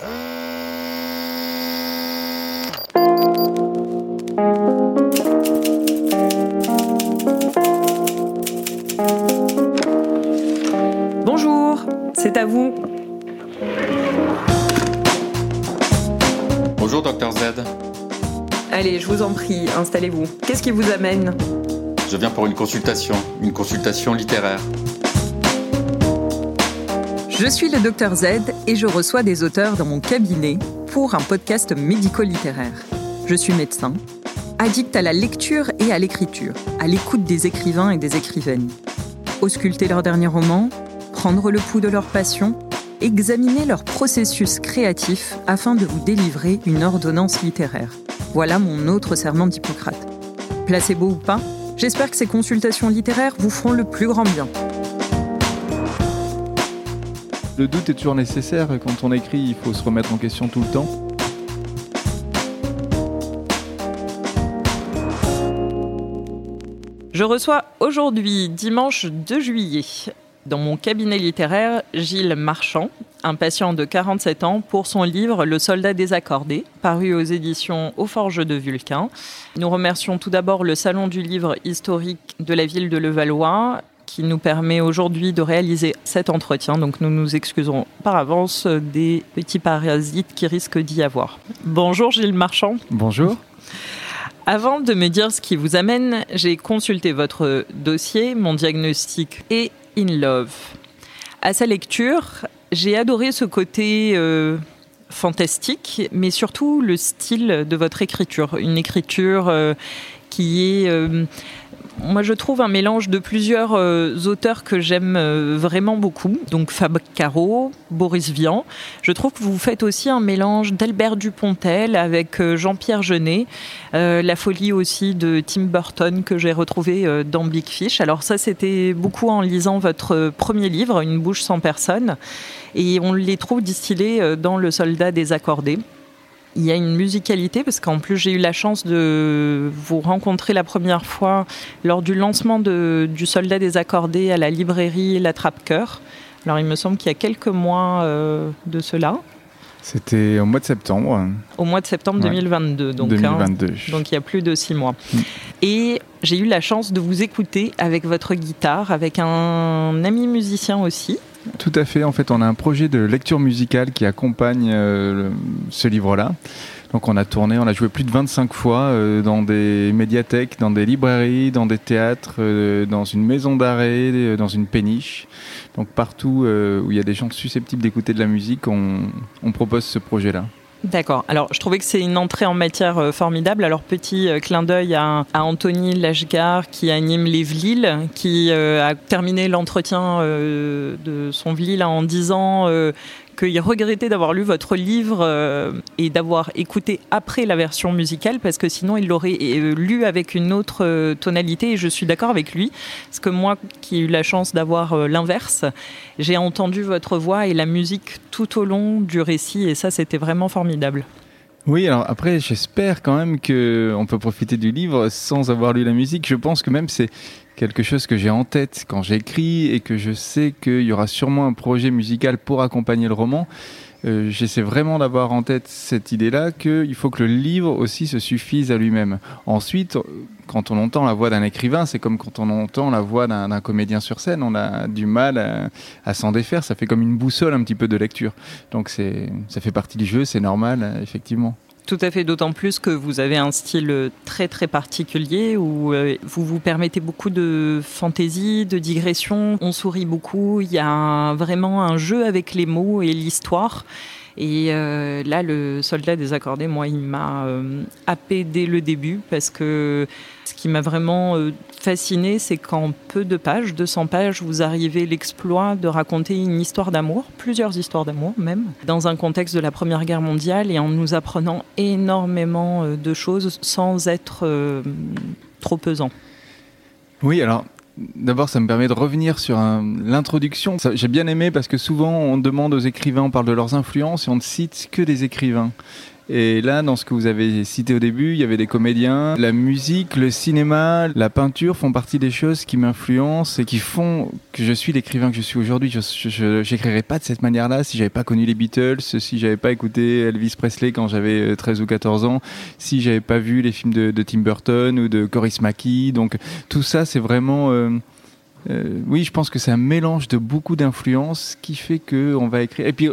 Bonjour, c'est à vous. Bonjour, docteur Z. Allez, je vous en prie, installez-vous. Qu'est-ce qui vous amène? Je viens pour une consultation, une consultation littéraire. Je suis le docteur Z et je reçois des auteurs dans mon cabinet pour un podcast médico-littéraire. Je suis médecin, addict à la lecture et à l'écriture, à l'écoute des écrivains et des écrivaines. Ausculter leurs derniers romans, prendre le pouls de leur passion, examiner leur processus créatif afin de vous délivrer une ordonnance littéraire. Voilà mon autre serment d'Hippocrate. Placebo ou pas, j'espère que ces consultations littéraires vous feront le plus grand bien. Le doute est toujours nécessaire. Quand on écrit, il faut se remettre en question tout le temps. Je reçois aujourd'hui, dimanche 2 juillet, dans mon cabinet littéraire, Gilles Marchand, un patient de 47 ans, pour son livre Le soldat désaccordé, paru aux éditions Aux Forges de Vulcain. Nous remercions tout d'abord le Salon du livre historique de la ville de Levallois qui nous permet aujourd'hui de réaliser cet entretien. Donc nous nous excusons par avance des petits parasites qui risquent d'y avoir. Bonjour Gilles Marchand. Bonjour. Avant de me dire ce qui vous amène, j'ai consulté votre dossier, mon diagnostic et In Love. À sa lecture, j'ai adoré ce côté euh, fantastique, mais surtout le style de votre écriture. Une écriture euh, qui est euh, moi, je trouve un mélange de plusieurs euh, auteurs que j'aime euh, vraiment beaucoup. Donc Fab Caro, Boris Vian. Je trouve que vous faites aussi un mélange d'Albert Dupontel avec euh, Jean-Pierre Jeunet. la folie aussi de Tim Burton que j'ai retrouvé dans Big Fish. Alors ça, c'était beaucoup en lisant votre premier livre, Une bouche sans personne. Et on les trouve distillés dans Le soldat désaccordé il y a une musicalité parce qu'en plus j'ai eu la chance de vous rencontrer la première fois lors du lancement de, du Soldat des Accordés à la librairie La Trappe-Cœur. Alors il me semble qu'il y a quelques mois euh, de cela. C'était au mois de septembre. Au mois de septembre 2022. Donc, 2022. Hein, donc il y a plus de six mois. Mm. Et j'ai eu la chance de vous écouter avec votre guitare, avec un ami musicien aussi. Tout à fait. En fait, on a un projet de lecture musicale qui accompagne euh, ce livre-là. Donc on a tourné, on a joué plus de 25 fois euh, dans des médiathèques, dans des librairies, dans des théâtres, euh, dans une maison d'arrêt, dans une péniche. Donc partout où il y a des gens susceptibles d'écouter de la musique, on propose ce projet-là. D'accord. Alors, je trouvais que c'est une entrée en matière euh, formidable. Alors, petit euh, clin d'œil à, Anthony Lachgar qui anime les Vlil, qui euh, a terminé l'entretien de son Vlil en disant qu'il regrettait d'avoir lu votre livre euh, et d'avoir écouté après la version musicale parce que sinon il l'aurait euh, lu avec une autre euh, tonalité et je suis d'accord avec lui parce que moi qui ai eu la chance d'avoir l'inverse, j'ai entendu votre voix et la musique tout au long du récit et ça c'était vraiment formidable. Oui, alors après, j'espère quand même qu'on peut profiter du livre sans avoir lu la musique. Je pense que même c'est quelque chose que j'ai en tête quand j'écris et que je sais qu'il y aura sûrement un projet musical pour accompagner le roman. Euh, j'essaie vraiment d'avoir en tête cette idée-là qu'il faut que le livre aussi se suffise à lui-même. Ensuite, quand on entend la voix d'un écrivain, c'est comme quand on entend la voix d'un comédien sur scène, on a du mal à, à s'en défaire, ça fait comme une boussole un petit peu de lecture. Donc ça fait partie du jeu, c'est normal, effectivement. Tout à fait, d'autant plus que vous avez un style très très particulier où euh, vous vous permettez beaucoup de fantaisie, de digression. On sourit beaucoup, il y a vraiment un jeu avec les mots et l'histoire. Et euh, là, le soldat désaccordé, moi, il m'a euh, happé dès le début parce que ce qui m'a vraiment euh, fasciné, c'est qu'en peu de pages, 200 pages, vous arrivez l'exploit de raconter une histoire d'amour, plusieurs histoires d'amour même, dans un contexte de la Première Guerre mondiale et en nous apprenant énormément de choses sans être trop pesant. Oui, alors D'abord, ça me permet de revenir sur l'introduction. J'ai bien aimé parce que souvent, on demande aux écrivains, on parle de leurs influences et on ne cite que des écrivains. Et là, dans ce que vous avez cité au début, il y avait des comédiens. La musique, le cinéma, la peinture font partie des choses qui m'influencent et qui font que je suis l'écrivain que je suis aujourd'hui. Je n'écrirais pas de cette manière-là si j'avais pas connu les Beatles, si j'avais pas écouté Elvis Presley quand j'avais 13 euh, ou 14 ans, si j'avais pas vu les films de, Tim Burton ou de Coris Maki. Donc tout ça, c'est vraiment... Euh, euh, oui, je pense que c'est un mélange de beaucoup d'influences qui fait que on va écrire. Et puis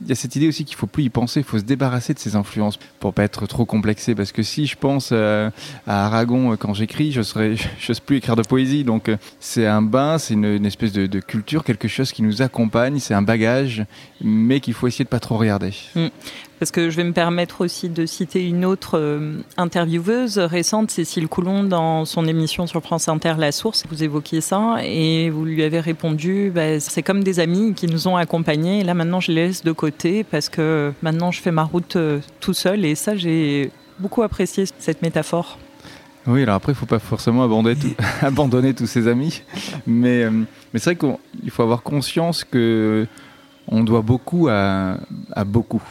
il y a cette idée aussi qu'il faut plus y penser, il faut se débarrasser de ces influences pour pas être trop complexé. Parce que si je pense à, Aragon quand j'écris, je serais, j'ose plus écrire de poésie. Donc c'est un bain, c'est une, espèce de, culture, quelque chose qui nous accompagne, c'est un bagage, mais qu'il faut essayer de pas trop regarder. Mm. Parce que je vais me permettre aussi de citer une autre euh, intervieweuse récente, Cécile Coulon, dans son émission sur France Inter La Source. Vous évoquiez ça et vous lui avez répondu bah, c'est comme des amis qui nous ont accompagnés. Et là, maintenant, je les laisse de côté parce que maintenant, je fais ma route euh, tout seul. Et ça, j'ai beaucoup apprécié cette métaphore. Oui, alors après, il ne faut pas forcément abandonner, tous ses amis. Mais, euh, mais c'est vrai qu'il faut avoir conscience que on doit beaucoup à beaucoup.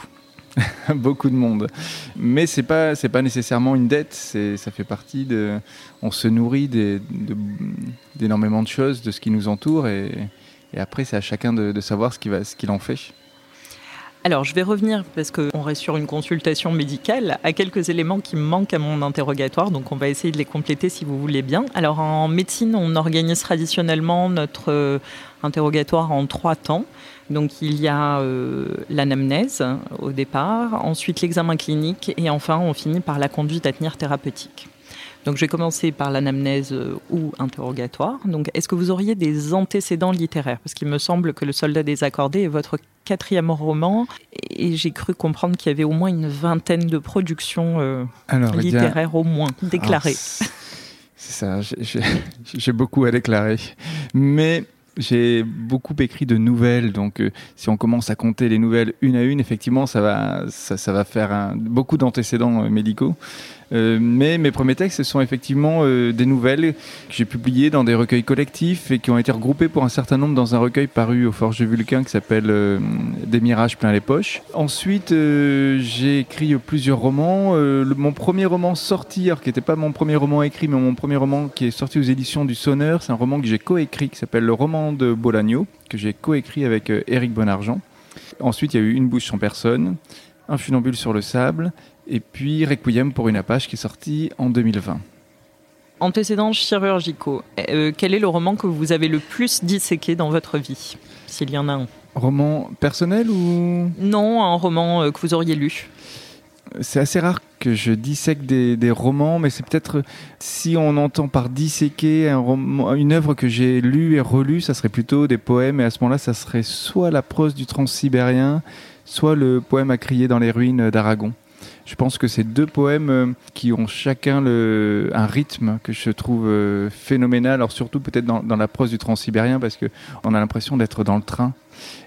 beaucoup de monde. Mais c'est pas c'est pas nécessairement une dette. C'est ça fait partie de. On se nourrit d'énormément de, choses, de ce qui nous entoure, et, après c'est à chacun de, savoir ce qu'il va ce qu'il en fait. Alors, je vais revenir, parce qu'on reste sur une consultation médicale, à quelques éléments qui me manquent à mon interrogatoire. Donc, on va essayer de les compléter si vous voulez bien. Alors, en médecine, on organise traditionnellement notre euh, interrogatoire en trois temps. Donc il y a euh, l'anamnèse au départ, ensuite l'examen clinique et enfin on finit par la conduite à tenir thérapeutique. Donc je vais commencer par l'anamnèse euh, ou interrogatoire. Donc est-ce que vous auriez des antécédents littéraires? Parce qu'il me semble que Le Soldat désaccordé est votre quatrième roman et j'ai cru comprendre qu'il y avait au moins une vingtaine de productions euh, littéraires au moins déclarées. C'est ça, j'ai beaucoup à déclarer. Mais j'ai beaucoup écrit de nouvelles, donc euh, si on commence à compter les nouvelles une à une, effectivement, ça va, ça, ça va faire un, beaucoup d'antécédents euh, médicaux. Euh, mais mes premiers textes, ce sont effectivement euh, des nouvelles que j'ai publiées dans des recueils collectifs et qui ont été regroupées pour un certain nombre dans un recueil paru au Forge de Vulcain qui s'appelle euh, Des mirages plein les poches. Ensuite, j'ai écrit plusieurs romans. mon premier roman sorti, alors qui n'était pas mon premier roman écrit, mais mon premier roman qui est sorti aux éditions du Sonneur, c'est un roman que j'ai coécrit qui s'appelle Le roman de Bolagno, que j'ai coécrit avec Éric Bonargent. Ensuite, il y a eu Une bouche sans personne, Un funambule sur le sable et puis Requiem pour une Apache qui est sorti en 2020. Antécédents chirurgicaux. Euh, quel est le roman que vous avez le plus disséqué dans votre vie, s'il y en a un? Roman personnel ou? Non, un roman euh, que vous auriez lu. C'est assez rare que je dissèque des, romans, mais c'est peut-être si on entend par disséquer un roman, une œuvre que j'ai lue et relue, ça serait plutôt des poèmes, et à ce moment-là, ça serait soit la prose du transsibérien, soit le poème à crier dans les ruines d'Aragon. Je pense que c'est deux poèmes euh, qui ont chacun le, un rythme que je trouve euh, phénoménal. Alors surtout peut-être dans, la prose du transsibérien parce que on a l'impression d'être dans le train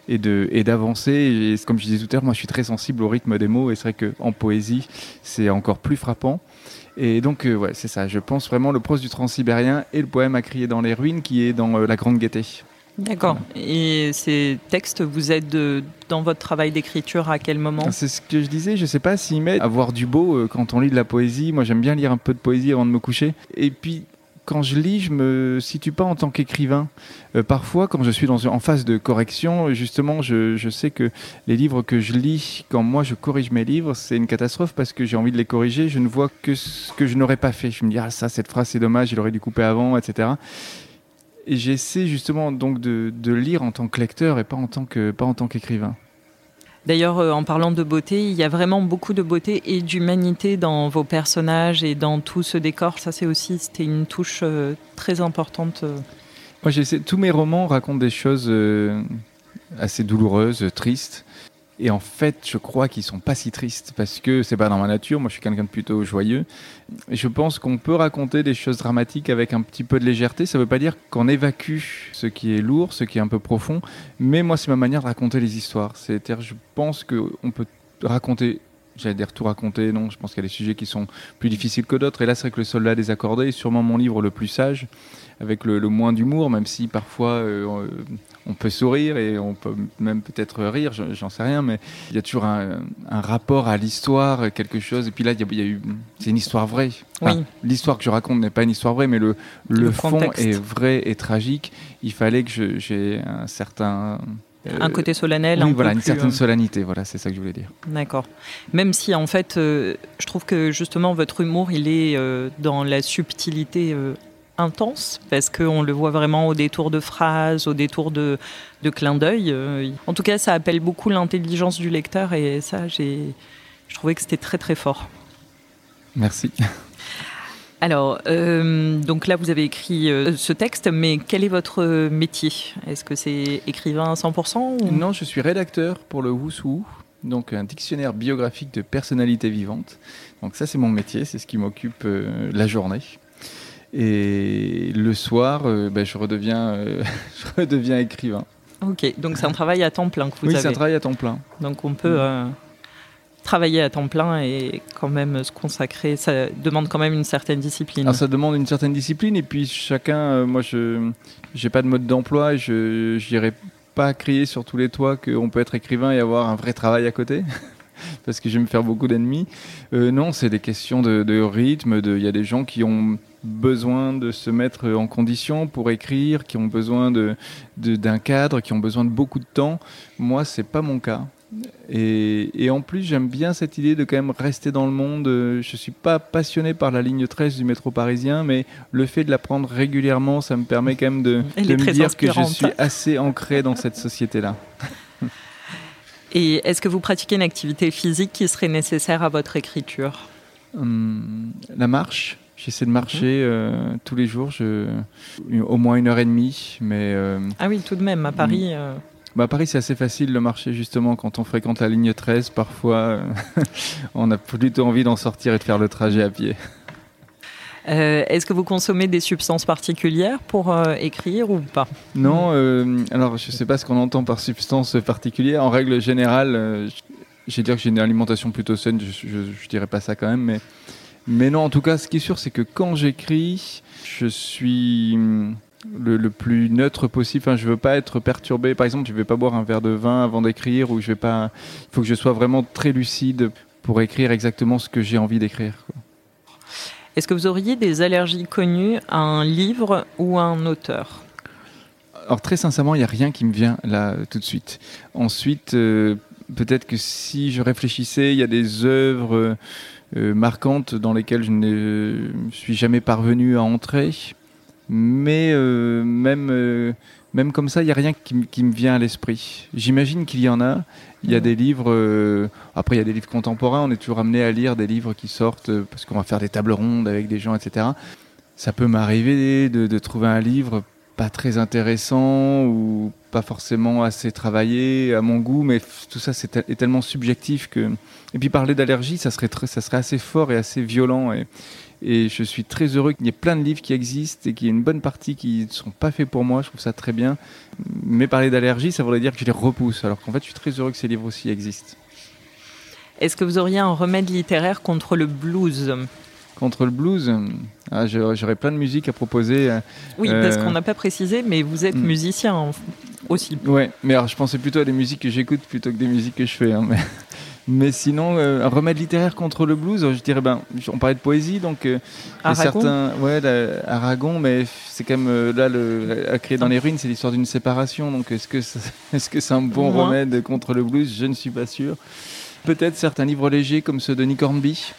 et d'avancer. Et comme je disais tout à l'heure, moi je suis très sensible au rythme des mots et c'est vrai qu'en poésie c'est encore plus frappant. Et donc euh, ouais c'est ça. Je pense vraiment le prose du transsibérien et le poème à crier dans les ruines qui est dans la Grande Gaieté. D'accord. Et ces textes vous aident dans votre travail d'écriture à quel moment C'est ce que je disais, je ne sais pas s'ils m'aident à voir du beau euh, quand on lit de la poésie. Moi j'aime bien lire un peu de poésie avant de me coucher. Et puis quand je lis, je me situe pas en tant qu'écrivain. Euh, parfois, quand je suis en phase de correction, justement, je, je, sais que les livres que je lis, quand moi je corrige mes livres, c'est une catastrophe parce que j'ai envie de les corriger. Je ne vois que ce que je n'aurais pas fait. Je me dis, ah ça, cette phrase c'est dommage, il aurait dû couper avant, etc. Et j'essaie justement donc de, de, lire en tant que lecteur et pas en tant que pas en tant qu'écrivain. D'ailleurs, euh, en parlant de beauté, il y a vraiment beaucoup de beauté et d'humanité dans vos personnages et dans tout ce décor. Ça, c'est aussi c'était une touche euh, très importante. Euh. Moi, j'essaie. Tous mes romans racontent des choses assez douloureuses, tristes. Et en fait, je crois qu'ils sont pas si tristes parce que c'est pas dans ma nature. Moi, je suis quelqu'un de plutôt joyeux. Je pense qu'on peut raconter des choses dramatiques avec un petit peu de légèreté. Ça veut pas dire qu'on évacue ce qui est lourd, ce qui est un peu profond. Mais moi, c'est ma manière de raconter les histoires. C'est-à-dire, je pense qu'on peut raconter j'allais dire tout raconter, non, je pense qu'il y a des sujets qui sont plus difficiles que d'autres. Et là, c'est vrai que le soldat désaccordé est sûrement mon livre le plus sage, avec le, moins d'humour, même si parfois euh, on peut sourire et on peut même peut-être rire, j'en sais rien, mais il y a toujours un, rapport à l'histoire, quelque chose. Et puis là, il y a, eu, c'est une histoire vraie. L'histoire que je raconte n'est pas une histoire vraie, mais le, le, fond est vrai et tragique. Il fallait que j'ai un certain un côté solennel. Oui, voilà, une certaine euh, solennité, voilà, c'est ça que je voulais dire. D'accord. Même si en fait, euh, je trouve que justement votre humour, il est euh, dans la subtilité intense, parce qu'on le voit vraiment au détour de phrases, au détour de, de clins d'œil. en tout cas, ça appelle beaucoup l'intelligence du lecteur, et ça, j'ai, je trouvais que c'était très très fort. Merci. Alors, euh, donc là, vous avez écrit euh, ce texte, mais quel est votre métier? Est-ce que c'est écrivain à 100% Non, je suis rédacteur pour le Wushu, donc un dictionnaire biographique de personnalités vivantes. Donc ça, c'est mon métier, c'est ce qui m'occupe euh, la journée. Et le soir, ben, je, redeviens, je redeviens écrivain. Ok, donc c'est un travail à temps plein que vous avez. Oui, c'est un travail à temps plein. Donc on peut travailler à temps plein et quand même se consacrer, ça demande quand même une certaine discipline. Alors ça demande une certaine discipline et puis chacun, euh, moi je n'ai pas de mode d'emploi, je n'irai pas crier sur tous les toits qu'on peut être écrivain et avoir un vrai travail à côté. parce que je vais me faire beaucoup d'ennemis. Euh, non, c'est des questions de, rythme. Il y a des gens qui ont besoin de se mettre en condition pour écrire, qui ont besoin d'un de, cadre, qui ont besoin de beaucoup de temps. Moi, c'est pas mon cas. Et, en plus, j'aime bien cette idée de quand même rester dans le monde. Je suis pas passionné par la ligne 13 du métro parisien, mais le fait de la prendre régulièrement, ça me permet quand même de, me dire que je suis assez ancré dans cette société-là. Et est-ce que vous pratiquez une activité physique qui serait nécessaire à votre écriture? Hum, La marche. J'essaie de marcher euh, tous les jours, je, au moins une heure et demie. Mais, euh, ah oui, tout de même, à Paris. Hum. Bah, à Paris, c'est assez facile le marché, justement, quand on fréquente la ligne 13. Parfois, euh, on a plutôt envie d'en sortir et de faire le trajet à pied. Euh, est-ce que vous consommez des substances particulières pour euh, écrire ou pas? Non, alors je ne sais pas ce qu'on entend par substance particulière. En règle générale, j'ai dire que j'ai une alimentation plutôt saine, je ne dirais pas ça quand même, mais, non, en tout cas, ce qui est sûr, c'est que quand j'écris, je suis le, plus neutre possible. Enfin, je veux pas être perturbé. Par exemple, je vais pas boire un verre de vin avant d'écrire, ou je vais pas. Il faut que je sois vraiment très lucide pour écrire exactement ce que j'ai envie d'écrire. Est-ce que vous auriez des allergies connues à un livre ou à un auteur? Alors très sincèrement, il n'y a rien qui me vient là tout de suite. Ensuite, euh, peut-être que si je réfléchissais, il y a des œuvres euh, marquantes dans lesquelles je ne suis jamais parvenu à entrer mais euh, même, euh, même comme ça, il n'y a rien qui, me vient à l'esprit. J'imagine qu'il y en a. Il y a des livres, euh, après il y a des livres contemporains, on est toujours amené à lire des livres qui sortent parce qu'on va faire des tables rondes avec des gens, etc. Ça peut m'arriver de, trouver un livre pas très intéressant ou pas forcément assez travaillé à mon goût, mais tout ça c'est est tellement subjectif que. Et puis parler d'allergie, ça serait ça serait assez fort et assez violent et, et je suis très heureux qu'il y ait plein de livres qui existent et qu'il y ait une bonne partie qui ne sont pas faits pour moi. Je trouve ça très bien. Mais parler d'allergie, ça voudrait dire que je les repousse. Alors qu'en fait, je suis très heureux que ces livres aussi existent. Est-ce que vous auriez un remède littéraire contre le blues? Contre le blues ah, J'aurais plein de musique à proposer. Oui, parce euh, qu'on n'a pas précisé, mais vous êtes hmm. musicien aussi. Oui, mais alors je pensais plutôt à des musiques que j'écoute plutôt que des musiques que je fais. Hein, mais... Mais sinon, euh, un remède littéraire contre le blues, je dirais, ben, on parlait de poésie, donc euh, certains, ouais, Aragon, mais c'est quand même euh, là, le, à créer dans les ruines, c'est l'histoire d'une séparation, donc est-ce que est-ce que c'est un bon remède contre le blues? Je ne suis pas sûr. Peut-être certains livres légers comme ceux de Nick Hornby,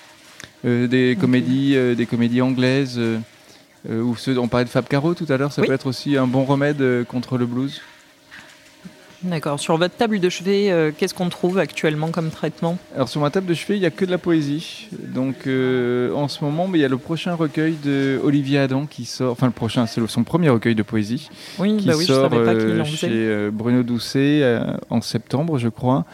des comédies, des comédies anglaises, ou ceux, on parlait de Fab Caro tout à l'heure, ça peut être aussi un bon remède contre le blues. D'accord. Sur votre table de chevet, euh, qu'est-ce qu'on trouve actuellement comme traitement Alors sur ma table de chevet, il n'y a que de la poésie. Donc euh, en ce moment, il y a le prochain recueil de Olivier Adam qui sort. Enfin le prochain, c'est son premier recueil de poésie. Oui, qui bah oui, sort je savais pas euh, chez Bruno Doucet en septembre, je crois.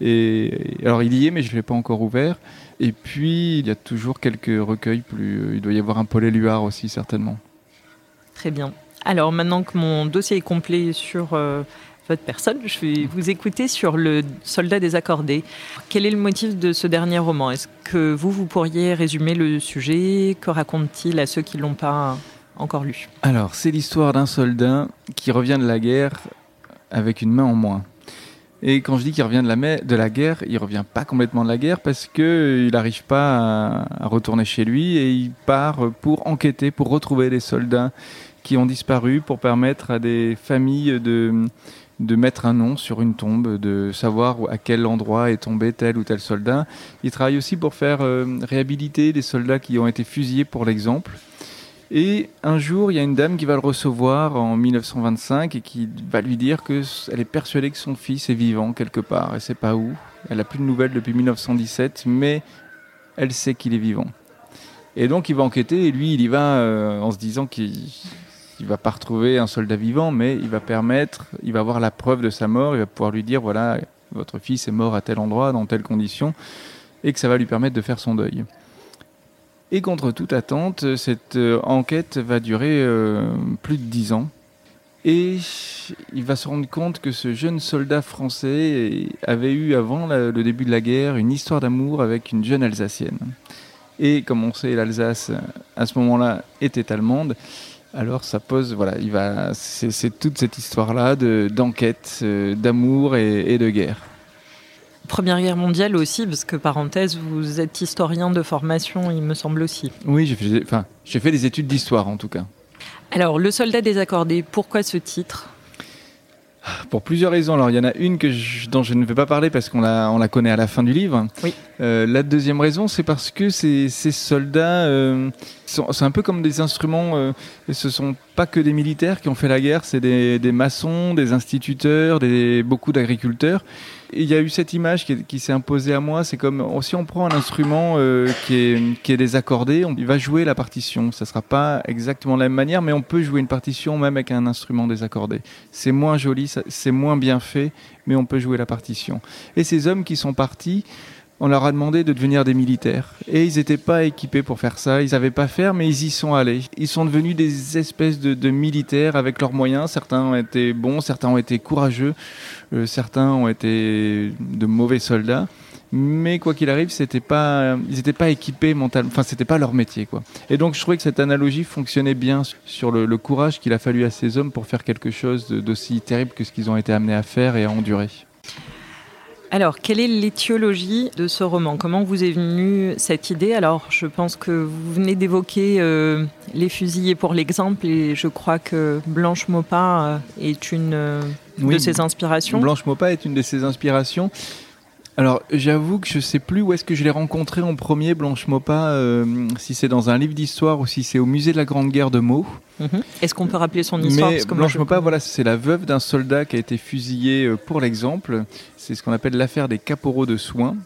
Et alors il y est, mais je ne l'ai pas encore ouvert. Et puis il y a toujours quelques recueils plus. Il doit y avoir un Paul Éluard aussi certainement. Très bien. Alors maintenant que mon dossier est complet sur votre personne. Je vais vous écouter sur le soldat désaccordé. Quel est le motif de ce dernier roman? Est-ce que vous, vous pourriez résumer le sujet? Que raconte-t-il à ceux qui ne l'ont pas encore lu? Alors, c'est l'histoire d'un soldat qui revient de la guerre avec une main en moins. Et quand je dis qu'il revient de la, de la guerre, il revient pas complètement de la guerre parce que il n'arrive pas à, retourner chez lui et il part pour enquêter, pour retrouver les soldats qui ont disparu, pour permettre à des familles de, de mettre un nom sur une tombe, de savoir à quel endroit est tombé tel ou tel soldat. Il travaille aussi pour faire euh, réhabiliter des soldats qui ont été fusillés pour l'exemple. Et un jour, il y a une dame qui va le recevoir en 1925 et qui va lui dire qu'elle est persuadée que son fils est vivant quelque part. Elle sait pas où. Elle n'a plus de nouvelles depuis 1917, mais elle sait qu'il est vivant. Et donc, il va enquêter et lui, il y va euh, en se disant qu'il ne va pas retrouver un soldat vivant, mais il va permettre, il va avoir la preuve de sa mort. Il va pouvoir lui dire voilà, votre fils est mort à tel endroit, dans telle condition, et que ça va lui permettre de faire son deuil. Et contre toute attente, cette euh, enquête va durer euh, plus de dix ans. Et il va se rendre compte que ce jeune soldat français avait eu, avant le début de la guerre, une histoire d'amour avec une jeune Alsacienne. Et comme on sait, l'Alsace, à ce moment-là, était allemande. Alors ça pose, voilà, il va, c'est toute cette histoire-là d'enquête, euh, d'amour et de guerre. Première Guerre mondiale aussi, parce que parenthèse, vous êtes historien de formation, il me semble aussi. Oui, j'ai fait, enfin, j'ai fait des études d'histoire en tout cas. Alors, Le soldat désaccordé, pourquoi ce titre? Pour plusieurs raisons. Alors, il y en a une que dont je ne vais pas parler parce qu'on la, on la connaît à la fin du livre. Oui. Euh, la deuxième raison, c'est parce que ces, ces soldats, euh, c'est un peu comme des instruments. Euh, ce sont pas que des militaires qui ont fait la guerre, c'est des, des maçons, des instituteurs, des, beaucoup d'agriculteurs il y a eu cette image qui, s'est imposée à moi. C'est comme si on prend un instrument euh, qui, est, désaccordé, on, il va jouer la partition. Ça sera pas exactement la même manière, mais on peut jouer une partition même avec un instrument désaccordé. C'est moins joli, c'est moins bien fait, mais on peut jouer la partition. Et ces hommes qui sont partis, on leur a demandé de devenir des militaires. Et ils n'étaient pas équipés pour faire ça, ils savaient pas faire, mais ils y sont allés. Ils sont devenus des espèces de, militaires avec leurs moyens. Certains ont été bons, certains ont été courageux, euh, certains ont été de mauvais soldats. Mais quoi qu'il arrive, pas, ils n'étaient pas équipés mentalement. Enfin, c'était pas leur métier, quoi. Et donc, je trouvais que cette analogie fonctionnait bien sur le courage qu'il a fallu à ces hommes pour faire quelque chose d'aussi terrible que ce qu'ils ont été amenés à faire et à endurer. Alors, quelle est l'étiologie de ce roman? Comment vous est venue cette idée? Alors, je pense que vous venez d'évoquer euh, Les fusillés pour l'exemple, et je crois que Blanche Maupin euh, est une euh, de ses inspirations. Blanche Maupin est une de ses inspirations. Alors, j'avoue que je sais plus où est-ce que je l'ai rencontré en premier, Blanche Maupin, euh, si c'est dans un livre d'histoire ou si c'est au musée de la Grande Guerre de Meaux. Mhm. Est-ce qu'on peut rappeler son histoire Mais Blanche Maupin, voilà, c'est la veuve d'un soldat qui a été fusillé euh, pour l'exemple. C'est ce qu'on appelle l'affaire des caporaux de soins.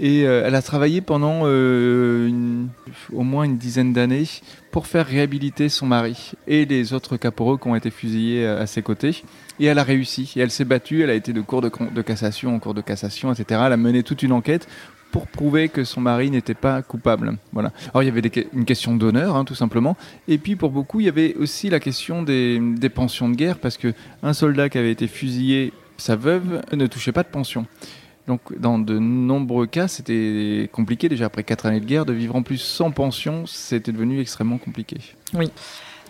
Et euh, elle a travaillé pendant au moins une dizaine d'années pour faire réhabiliter son mari et les autres caporaux qui ont été fusillés à ses côtés. Et elle a réussi. Et elle s'est battue. Elle a été de cours de, cassation en cours de cassation, etc. Elle a mené toute une enquête pour prouver que son mari n'était pas coupable. Voilà. Alors il y avait une question d'honneur, hein, tout simplement. Et puis pour beaucoup, il y avait aussi la question des, pensions de guerre, parce que un soldat qui avait été fusillé, sa veuve ne touchait pas de pension. Donc dans de nombreux cas, c'était compliqué déjà après quatre années de guerre de vivre en plus sans pension, c'était devenu extrêmement compliqué. Oui.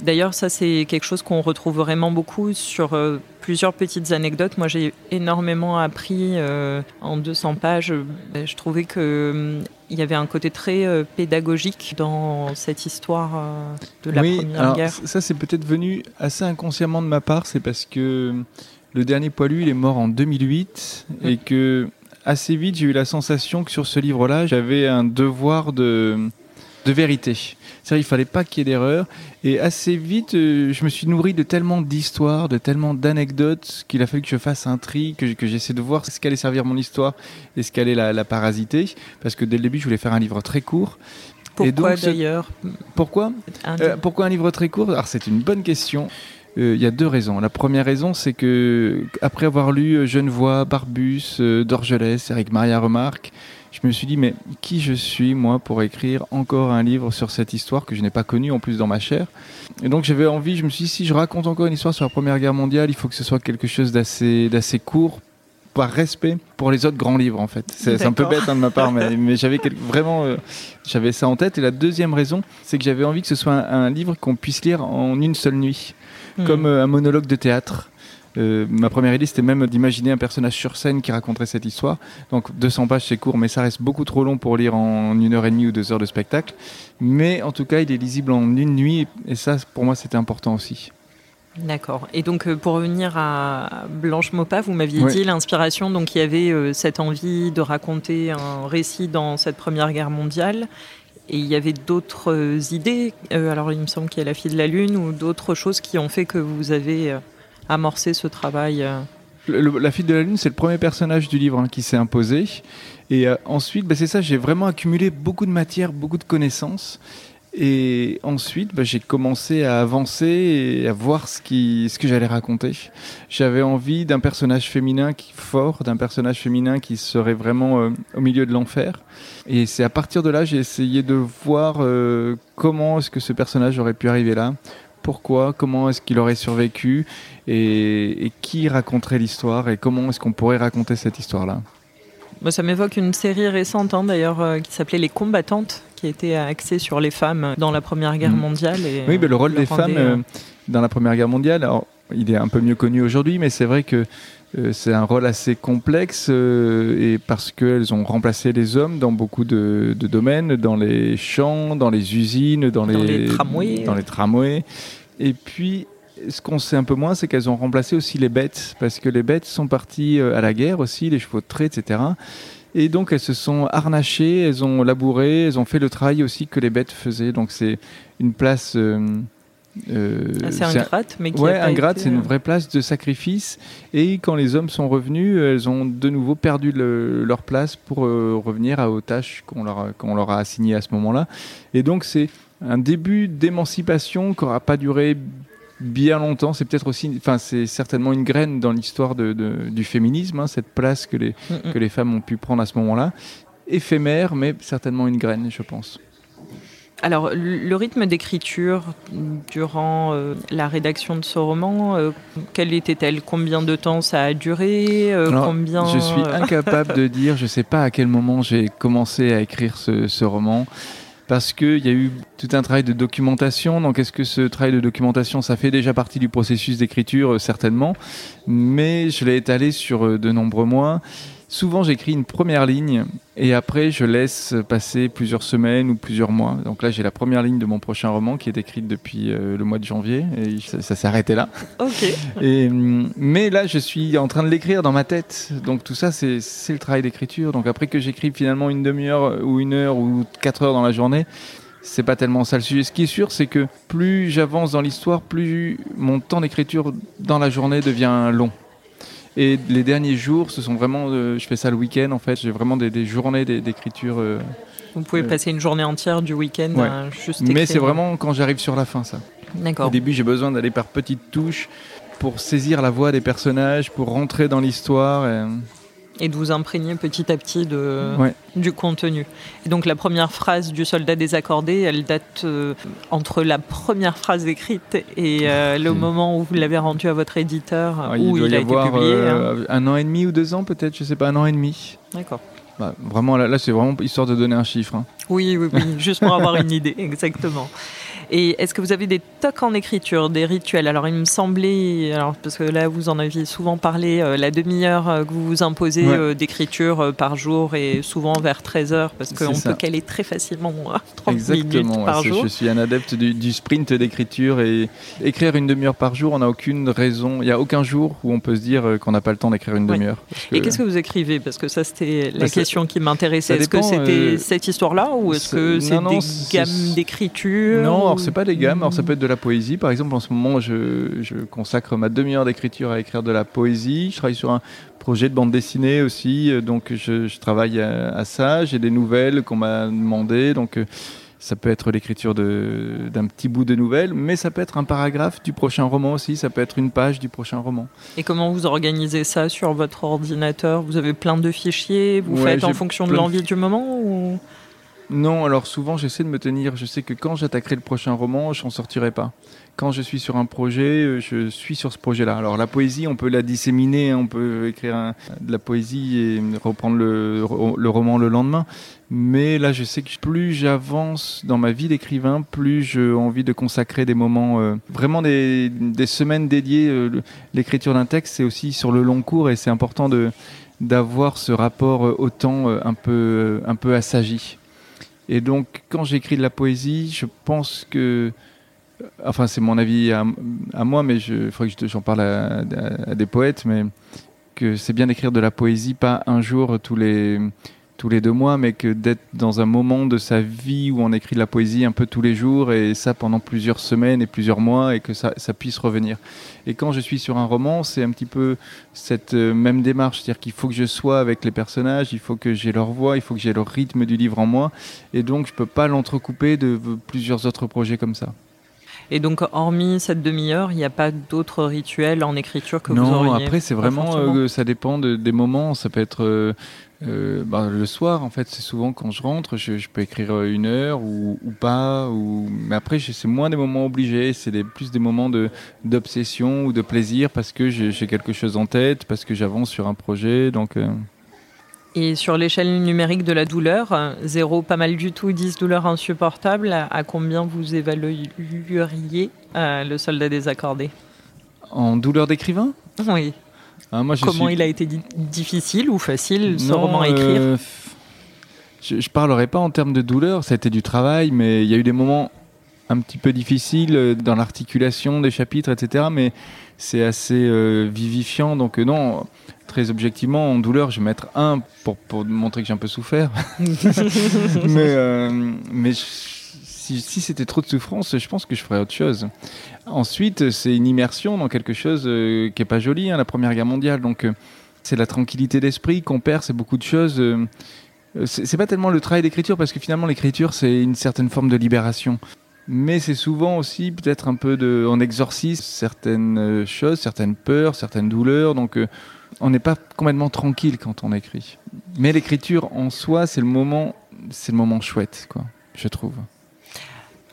D'ailleurs, ça c'est quelque chose qu'on retrouve vraiment beaucoup sur euh, plusieurs petites anecdotes. Moi, j'ai énormément appris euh, en 200 pages. Je trouvais qu'il hum, y avait un côté très euh, pédagogique dans cette histoire de la oui, Première Guerre. Ça, c'est peut-être venu assez inconsciemment de ma part. C'est parce que le dernier poilu, il est mort en 2008 et mm. que assez vite, j'ai eu la sensation que sur ce livre-là, j'avais un devoir de de vérité. C'est-à-dire, il fallait pas qu'il y ait d'erreur. Et assez vite, euh, je me suis nourri de tellement d'histoires, de tellement d'anecdotes qu'il a fallu que je fasse un tri, que, que j'essaie de voir ce qu'allait servir mon histoire et ce qu'allait la, la parasiter. Parce que dès le début, je voulais faire un livre très court. Pourquoi d'ailleurs? Pourquoi? Euh, Pourquoi un livre très court? Alors, c'est une bonne question. Il y a deux raisons. La première raison, c'est que après avoir lu Genevois, Barbus, Dorgelès, Eric Maria Remarque, je me suis dit, mais qui je suis, moi, pour écrire encore un livre sur cette histoire que je n'ai pas connue en plus dans ma chair Et donc j'avais envie, je me suis dit, si je raconte encore une histoire sur la Première Guerre mondiale, il faut que ce soit quelque chose d'assez court, par respect pour les autres grands livres en fait. C'est un peu bête hein, de ma part, mais, mais j'avais vraiment euh, j'avais ça en tête. Et la deuxième raison, c'est que j'avais envie que ce soit un, livre qu'on puisse lire en une seule nuit, hmm. comme euh, un monologue de théâtre. Euh, ma première idée, c'était même d'imaginer un personnage sur scène qui raconterait cette histoire. Donc 200 pages, c'est court, mais ça reste beaucoup trop long pour lire en une heure et demie ou deux heures de spectacle. Mais en tout cas, il est lisible en une nuit, et ça, pour moi, c'était important aussi. D'accord. Et donc euh, pour revenir à Blanche Maupas, vous m'aviez dit l'inspiration, donc il y avait euh, cette envie de raconter un récit dans cette Première Guerre mondiale. Et il y avait d'autres idées, alors il me semble qu'il y a La fille de la Lune, ou d'autres choses qui ont fait que vous avez amorcer ce travail euh. la fille de la Lune, c'est le premier personnage du livre hein, qui s'est imposé. Et euh, ensuite, bah, c'est ça, j'ai vraiment accumulé beaucoup de matière, beaucoup de connaissances. Et ensuite, bah, j'ai commencé à avancer et à voir ce, qui, ce que j'allais raconter. J'avais envie d'un personnage féminin qui fort, d'un personnage féminin qui serait vraiment euh, au milieu de l'enfer. Et c'est à partir de là, j'ai essayé de voir comment est-ce que ce personnage aurait pu arriver là, pourquoi, comment est-ce qu'il aurait survécu et, qui raconterait l'histoire et comment est-ce qu'on pourrait raconter cette histoire-là. Ça m'évoque une série récente hein, d'ailleurs euh, qui s'appelait Les combattantes qui était axée sur les femmes dans la Première Guerre mm. mondiale. Et, oui, le rôle des femmes euh, euh, dans la Première Guerre mondiale, alors, il est un peu mieux connu aujourd'hui, mais c'est vrai que c'est un rôle assez complexe et parce qu'elles ont remplacé les hommes dans beaucoup de, domaines, dans les champs, dans les usines, dans, les, tramways. Dans les tramways. Et puis, ce qu'on sait un peu moins, c'est qu'elles ont remplacé aussi les bêtes, parce que les bêtes sont parties euh, à la guerre aussi, les chevaux de trait, etc. Et donc elles se sont harnachées, elles ont labouré, elles ont fait le travail aussi que les bêtes faisaient. Donc c'est une place... Euh, euh, assez ingrate, mais qui ouais, ingrate, c'est une vraie place de sacrifice. Et quand les hommes sont revenus, elles ont de nouveau perdu leur place pour revenir aux tâches qu'on leur, qu'on leur a assignées à ce moment-là. Et donc c'est un début d'émancipation qui n'aura pas duré bien longtemps. C'est peut-être aussi, enfin, c'est certainement une graine dans l'histoire de, du féminisme, hein, cette place que les, mm, mm. que les femmes ont pu prendre à ce moment-là. Éphémère, mais certainement une graine, je pense. Alors, le rythme d'écriture durant euh, la rédaction de ce roman, euh, quelle était-elle? Combien de temps ça a duré? Euh, combien... Je suis incapable de dire, je ne sais pas à quel moment j'ai commencé à écrire ce, ce roman parce qu'il y a eu tout un travail de documentation. Donc, est-ce que ce travail de documentation, ça fait déjà partie du processus d'écriture euh, Certainement? Mais je l'ai étalé sur euh, de nombreux mois. Souvent, j'écris une première ligne et après, je laisse passer plusieurs semaines ou plusieurs mois. Donc là, j'ai la première ligne de mon prochain roman qui est écrite depuis euh, le mois de janvier et ça, s'est arrêté là. Ok. Et, mm, mais là, je suis en train de l'écrire dans ma tête. Donc tout ça, c'est le travail d'écriture. Donc après que j'écrive finalement une demi-heure ou une heure ou quatre heures dans la journée, c'est pas tellement ça le sujet. Ce qui est sûr, c'est que plus j'avance dans l'histoire, plus mon temps d'écriture dans la journée devient long. Et les derniers jours, ce sont vraiment, euh, je fais ça le week-end en fait, j'ai vraiment des, journées d'écriture. Euh, Vous pouvez euh, passer une journée entière du week-end juste Mais c'est vraiment quand j'arrive sur la fin ça. D'accord. Au début, j'ai besoin d'aller par petites touches pour saisir la voix des personnages, pour rentrer dans l'histoire. Et et de vous imprégner petit à petit de, du contenu. Et donc la première phrase du soldat désaccordé, elle date euh, entre la première phrase écrite et euh, le moment où vous l'avez rendu à votre éditeur, où il, a été publié. Euh, hein. Un an et demi ou deux ans peut-être, je sais pas, un an et demi. D'accord. Bah, vraiment, là, là c'est vraiment histoire de donner un chiffre. Hein. Oui, oui, oui, juste pour avoir une idée, exactement. Et est-ce que vous avez des tocs en écriture, des rituels? Alors, il me semblait, alors, parce que là, vous en aviez souvent parlé, euh, la demi-heure euh, que vous vous imposez euh, d'écriture par jour et souvent vers 13 heures, parce qu'on peut caler très facilement 30 Exactement, minutes par jour. Je suis un adepte du, sprint d'écriture et écrire une demi-heure par jour, on n'a aucune raison, il n'y a aucun jour où on peut se dire qu'on n'a pas le temps d'écrire une demi-heure. Et qu'est-ce que vous écrivez? Parce que ça, c'était la bah, question qui m'intéressait. Est-ce que c'était cette histoire-là ou est-ce que c'est des gammes d'écriture Non, c'est pas des gammes. Alors ça peut être de la poésie. Par exemple, en ce moment, je, consacre ma demi-heure d'écriture à écrire de la poésie. Je travaille sur un projet de bande dessinée aussi, euh, donc je, travaille à, ça. J'ai des nouvelles qu'on m'a demandé, donc euh, Ça peut être l'écriture d'un petit bout de nouvelle, mais ça peut être un paragraphe du prochain roman aussi, ça peut être une page du prochain roman. Et comment vous organisez ça sur votre ordinateur? Vous avez plein de fichiers, vous faites en fonction de l'envie du moment ou... Non, alors souvent j'essaie de me tenir, je sais que quand j'attaquerai le prochain roman, je n'en sortirai pas. Quand je suis sur un projet, euh, je suis sur ce projet-là. Alors la poésie, on peut la disséminer, on peut écrire de la poésie et reprendre le, roman le lendemain. Mais là, je sais que plus j'avance dans ma vie d'écrivain, plus j'ai envie de consacrer des moments, euh, vraiment des, semaines dédiées. Euh, l'écriture d'un texte, c'est aussi sur le long cours et c'est important d'avoir ce rapport au temps un peu, un peu assagi. Et donc, quand j'écris de la poésie, je pense que. Enfin, c'est mon avis à, moi, mais il faudrait que j'en parle à, des poètes, mais que c'est bien d'écrire de la poésie, pas un jour tous les tous les deux mois, mais que d'être dans un moment de sa vie où on écrit de la poésie un peu tous les jours, et ça pendant plusieurs semaines et plusieurs mois, et que ça, ça puisse revenir. Et quand je suis sur un roman, c'est un petit peu cette euh, même démarche, c'est-à-dire qu'il faut que je sois avec les personnages, il faut que j'ai leur voix, il faut que j'ai le rythme du livre en moi, et donc je peux pas l'entrecouper de plusieurs autres projets comme ça. Et donc, hormis cette demi-heure, il n'y a pas d'autres rituels en écriture que vous auriez Non, après, c'est vraiment, euh, ça dépend des moments. Ça peut être euh, euh, bah, le soir, en fait, c'est souvent quand je rentre, je, peux écrire une heure ou, pas. Ou... Mais après, c'est moins des moments obligés, c'est plus des moments d'obsession ou de plaisir parce que j'ai quelque chose en tête, parce que j'avance sur un projet. Donc. Et sur l'échelle numérique de la douleur, 0 pas mal du tout, 10 douleur insupportable, à combien vous évalueriez euh, le soldat désaccordé? En douleur d'écrivain? Oui. Ah, moi, Comment il a été difficile ou facile ce roman à écrire euh, Je ne parlerai pas en termes de douleur, ça a été du travail, mais il y a eu des moments un petit peu difficiles euh, dans l'articulation des chapitres, etc. Mais c'est assez vivifiant, donc non très objectivement, en douleur, je vais mettre un pour, pour montrer que j'ai un peu souffert. mais euh, mais si, c'était trop de souffrance, je pense que je ferais autre chose. Ensuite, c'est une immersion dans quelque chose euh, qui est pas joli, hein, la Première Guerre mondiale. Donc, euh, c'est la tranquillité d'esprit qu'on perd, c'est beaucoup de choses. c'est pas tellement le travail d'écriture, parce que finalement, l'écriture, c'est une certaine forme de libération mais c'est souvent aussi peut-être un peu de on exorcise certaines choses, certaines peurs, certaines douleurs. Donc on n'est pas complètement tranquille quand on écrit. Mais l'écriture en soi, c'est le moment, c'est le moment chouette, quoi, je trouve.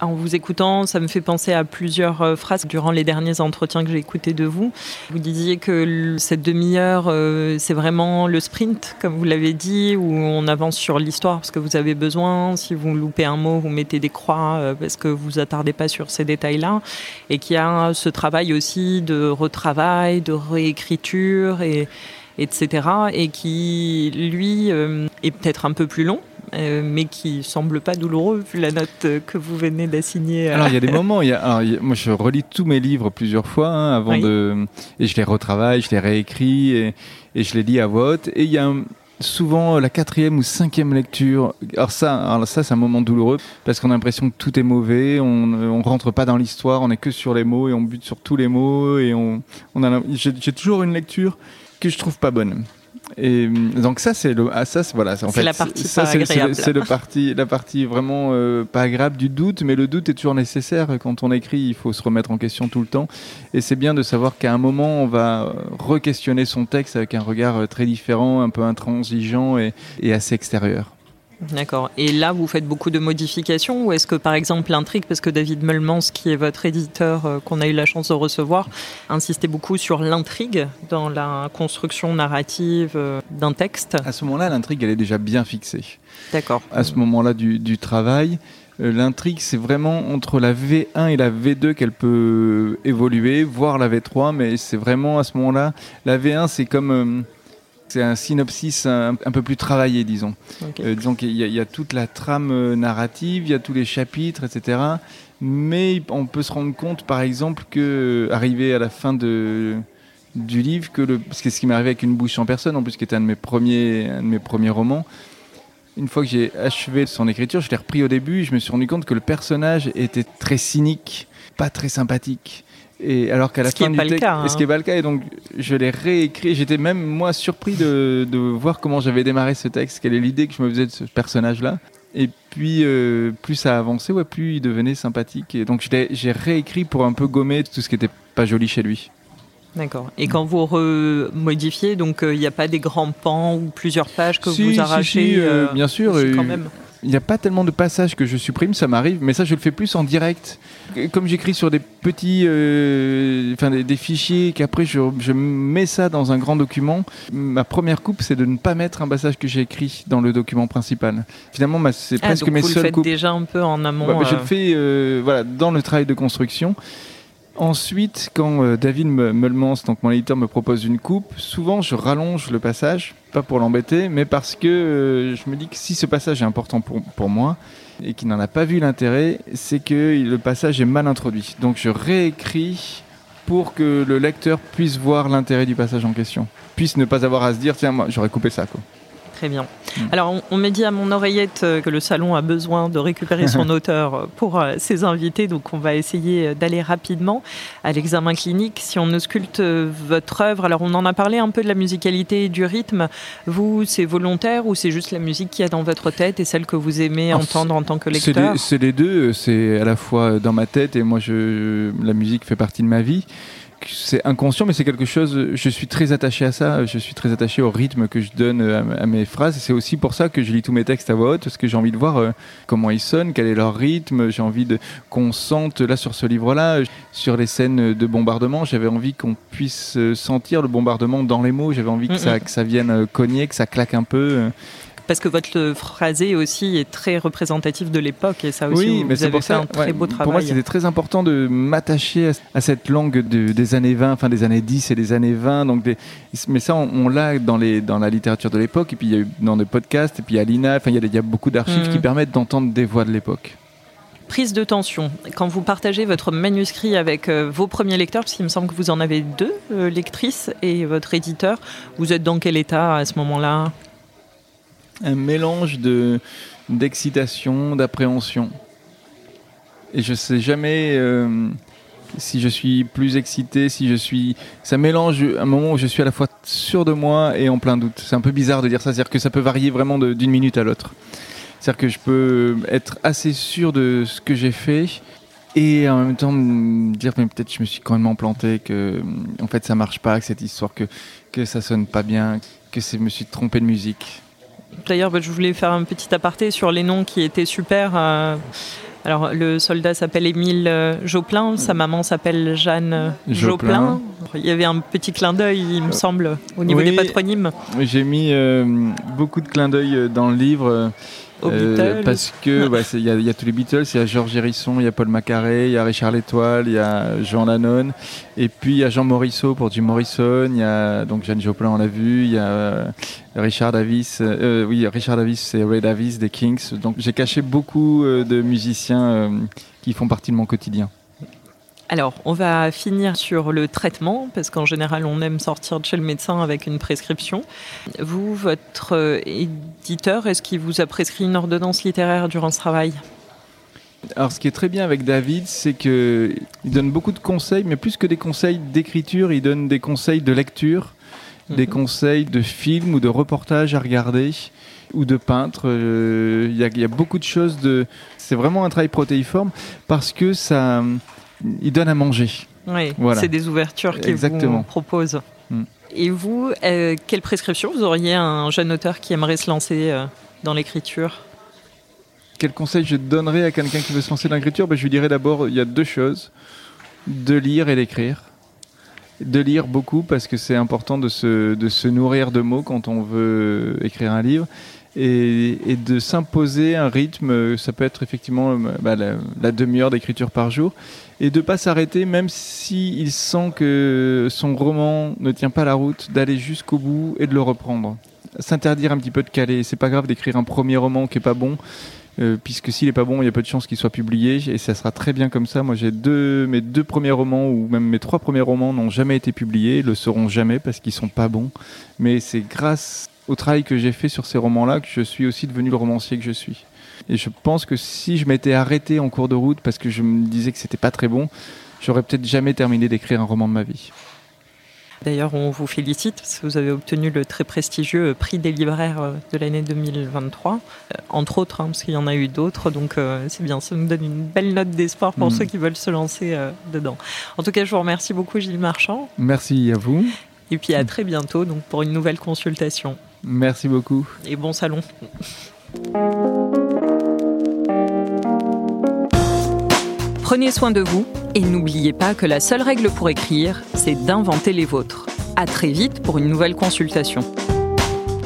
En vous écoutant, ça me fait penser à plusieurs euh, phrases durant les derniers entretiens que j'ai écoutés de vous. Vous disiez que cette demi-heure, euh, c'est vraiment le sprint, comme vous l'avez dit, où on avance sur l'histoire parce que vous avez besoin. Si vous loupez un mot, vous mettez des croix euh, parce que vous attardez pas sur ces détails-là. Et qu'il y a ce travail aussi de retravail, de réécriture, et, etc. Et qui, lui, est peut-être un peu plus long euh, mais qui semble pas douloureux vu la note que vous venez d'assigner. Alors il y a des moments, il y a, moi je relis tous mes livres plusieurs fois hein, avant de et je les retravaille, je les réécris et, et je les lis à vote et il y a souvent la quatrième ou cinquième lecture. Alors ça, alors ça c'est un moment douloureux parce qu'on a l'impression que tout est mauvais, on, on rentre pas dans l'histoire, on est que sur les mots et on bute sur tous les mots et on, on a, j'ai toujours une lecture que je trouve pas bonne. Et euh, donc ça c'est le ah, ça voilà c'est la partie agréable. C'est le partie la partie vraiment euh, pas agréable du doute, mais le doute est toujours nécessaire quand on écrit. Il faut se remettre en question tout le temps, et c'est bien de savoir qu'à un moment on va re-questionner son texte avec un regard très différent, un peu intransigeant et, et assez extérieur. D'accord. Et là, vous faites beaucoup de modifications ou est-ce que, par exemple, l'intrigue, parce que David Melmans, qui est votre éditeur euh, qu'on a eu la chance de recevoir, insistait beaucoup sur l'intrigue dans la construction narrative euh, d'un texte? À ce moment-là, l'intrigue, elle est déjà bien fixée. D'accord. À ce moment-là du, du travail, euh, l'intrigue, c'est vraiment entre la V1 et la V2 qu'elle peut évoluer, voire la V3, mais c'est vraiment à ce moment-là, la V1, c'est comme c'est un synopsis un, peu plus travaillé, disons. Euh, donc il y, a toute la trame euh, narrative, il y a tous les chapitres, etc. Mais on peut se rendre compte, par exemple, que euh, arrivé à la fin de, du livre, que le, parce que ce qui m'est arrivé avec une bouche en personne, en plus qui était un de mes premiers, un de mes premiers romans. Une fois que j'ai achevé son écriture, je l'ai repris au début, je me suis rendu compte que le personnage était très cynique, pas très sympathique. Et alors qu'à la ce fin du texte, hein. ce qui n'est pas le cas, et donc je l'ai réécrit. J'étais même moi surpris de, de voir comment j'avais démarré ce texte, quelle est l'idée que je me faisais de ce personnage-là. Et puis, euh, plus ça avançait, ouais, plus il devenait sympathique. Et donc, j'ai réécrit pour un peu gommer tout ce qui n'était pas joli chez lui. D'accord. Et quand vous remodifiez, donc il n'y a pas des grands pans ou plusieurs pages que vous arrachez Bien sûr. Quand même? Il n'y a pas tellement de passages que je supprime, ça m'arrive, mais ça je le fais plus en direct. Comme j'écris sur des petits, euh, enfin des, fichiers, qu'après je, je, mets ça dans un grand document. Ma première coupe, c'est de ne pas mettre un passage que j'ai écrit dans le document principal. Finalement, c'est ah, presque mes vous seules le faites coupes. déjà un peu en amont. Je le euh. fais, euh, voilà, dans le travail de construction. Ensuite, quand euh, David Meulmans, donc mon éditeur, me propose une coupe, souvent je rallonge le passage, pas pour l'embêter, mais parce que euh, je me dis que si ce passage est important pour, pour moi et qu'il n'en a pas vu l'intérêt, c'est que le passage est mal introduit. Donc je réécris pour que le lecteur puisse voir l'intérêt du passage en question, puisse ne pas avoir à se dire tiens moi j'aurais coupé ça quoi. Très bien. Mm. Alors, on, m'a dit à mon oreillette euh, que le salon a besoin de récupérer son auteur pour euh, ses invités, donc on va essayer euh, d'aller rapidement à l'examen clinique. Si on ausculte votre œuvre, alors on en a parlé un peu de la musicalité et du rythme. Vous, c'est volontaire ou c'est juste la musique qui y a dans votre tête et celle que vous aimez entendre en tant que lecteur C'est les, deux. C'est à la fois dans ma tête et moi, je, la musique fait partie de ma vie c'est inconscient, mais c'est quelque chose. Je suis très attaché à ça. Je suis très attaché au rythme que je donne à, mes phrases. C'est aussi pour ça que je lis tous mes textes à voix haute, parce que j'ai envie de voir euh, comment ils sonnent, quel est leur rythme. J'ai envie de qu'on sente là sur ce livre-là, sur les scènes de bombardement. J'avais envie qu'on puisse euh, sentir le bombardement dans les mots. J'avais envie que, ça, que ça vienne euh, cogner, que ça claque un peu parce que votre phrasé aussi est très représentatif de l'époque et ça aussi vous, mais avez fait un très beau travail. Pour moi, c'était très important de m'attacher à, cette langue des années 20, enfin des années 10 et des années 20. Donc des, mais ça, on, l'a dans, les, dans la littérature de l'époque et puis il y a eu dans des podcasts et puis à l'INA, enfin il y, a, beaucoup d'archives qui mm. permettent d'entendre des voix de l'époque prise de tension. Quand vous partagez votre manuscrit avec euh, vos premiers lecteurs, parce qu'il me semble que vous en avez deux euh, lectrices et votre éditeur, vous êtes dans quel état à ce moment-là? Un mélange de d'excitation, d'appréhension. Et je sais jamais euh, si je suis plus excité, si je suis. Ça mélange un moment où je suis à la fois sûr de moi et en plein doute. C'est un peu bizarre de dire ça, c'est-à-dire que ça peut varier vraiment d'une minute à l'autre. C'est-à-dire que je peux être assez sûr de ce que j'ai fait et en même temps dire mais peut-être je me suis quand même planté, que en fait ça marche pas, que cette histoire que que ça sonne pas bien, que je me suis trompé de musique. D'ailleurs, bah, je voulais faire un petit aparté sur les noms qui étaient super. Euh, alors, le soldat s'appelle Émile euh, Joplin, sa maman s'appelle Jeanne euh, Joplin. Il y avait un petit clin d'œil, il me semble, au niveau des patronymes. J'ai mis beaucoup de clins d'œil dans le livre. Euh, parce que il y, a tous les Beatles, il y a Georges Hérisson, il y a Paul Macaré, il y a Richard L'Étoile, il y a Jean Lannon, et puis il y a Jean Morisseau pour Jim Morrison, il y a donc Jeanne Joplin, on l'a vu, il y a euh, Richard Davis, euh, oui Richard Davis, c'est Ray Davis des Kings. Donc j'ai caché beaucoup de musiciens qui font partie de mon quotidien. Alors, on va finir sur le traitement, parce qu'en général, on aime sortir de chez le médecin avec une prescription. Vous, votre euh, éditeur, est-ce qu'il vous a prescrit une ordonnance littéraire durant ce travail? Alors, ce qui est très bien avec David, c'est qu'il donne beaucoup de conseils, mais plus que des conseils d'écriture, il donne des conseils de lecture, des mhm. conseils de films ou de reportages à regarder, ou de peintres. Euh, il y, a beaucoup de choses. De... C'est vraiment un travail protéiforme parce que ça il donne à manger. Oui, c'est des ouvertures qu'il vous propose. Mm. Et vous, euh, quelle prescription vous auriez à un jeune auteur qui aimerait se lancer euh, dans l'écriture? Quel conseil je donnerais à quelqu'un qui veut se lancer dans l'écriture? Ben, Je lui dirais d'abord, il y a deux choses, de lire et d'écrire. De lire beaucoup parce que c'est important de se, de se nourrir de mots quand on veut écrire un livre et, de s'imposer un rythme. Ça peut être effectivement euh, bah, la, demi-heure d'écriture par jour et de pas s'arrêter, même s'il il sent que son roman ne tient pas la route, d'aller jusqu'au bout et de le reprendre. S'interdire un petit peu de caler. C'est pas grave d'écrire un premier roman qui est pas bon. Euh, puisque s'il est pas bon, il y a peu de chances qu'il soit publié et ça sera très bien comme ça. Moi, j'ai deux, mes deux premiers romans ou même mes trois premiers romans n'ont jamais été publiés, le seront jamais parce qu'ils sont pas bons. Mais c'est grâce au travail que j'ai fait sur ces romans-là que je suis aussi devenu le romancier que je suis. Et je pense que si je m'étais arrêté en cours de route parce que je me disais que c'était pas très bon, j'aurais peut-être jamais terminé d'écrire un roman de ma vie. D'ailleurs, on vous félicite parce que vous avez obtenu le très prestigieux prix des libraires de l'année 2023, entre autres, hein, parce qu'il y en a eu d'autres. Donc c'est bien, ça nous donne une belle note d'espoir pour mm. ceux qui veulent se lancer dedans. En tout cas, je vous remercie beaucoup, Gilles Marchand. Merci à vous. Et puis à très bientôt donc, pour une nouvelle consultation. Merci beaucoup. Et bon salon. Prenez soin de vous et n'oubliez pas que la seule règle pour écrire, c'est d'inventer les vôtres. À très vite pour une nouvelle consultation.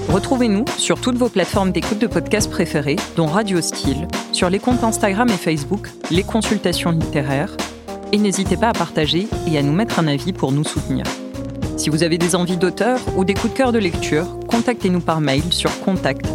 Retrouvez-nous sur toutes vos plateformes d'écoute de podcasts préférées, dont Radio Style, sur les comptes Instagram et Facebook, les consultations littéraires, et n'hésitez pas à partager et à nous mettre un avis pour nous soutenir. Si vous avez des envies d'auteur ou des coups de cœur de lecture, contactez-nous par mail sur contact.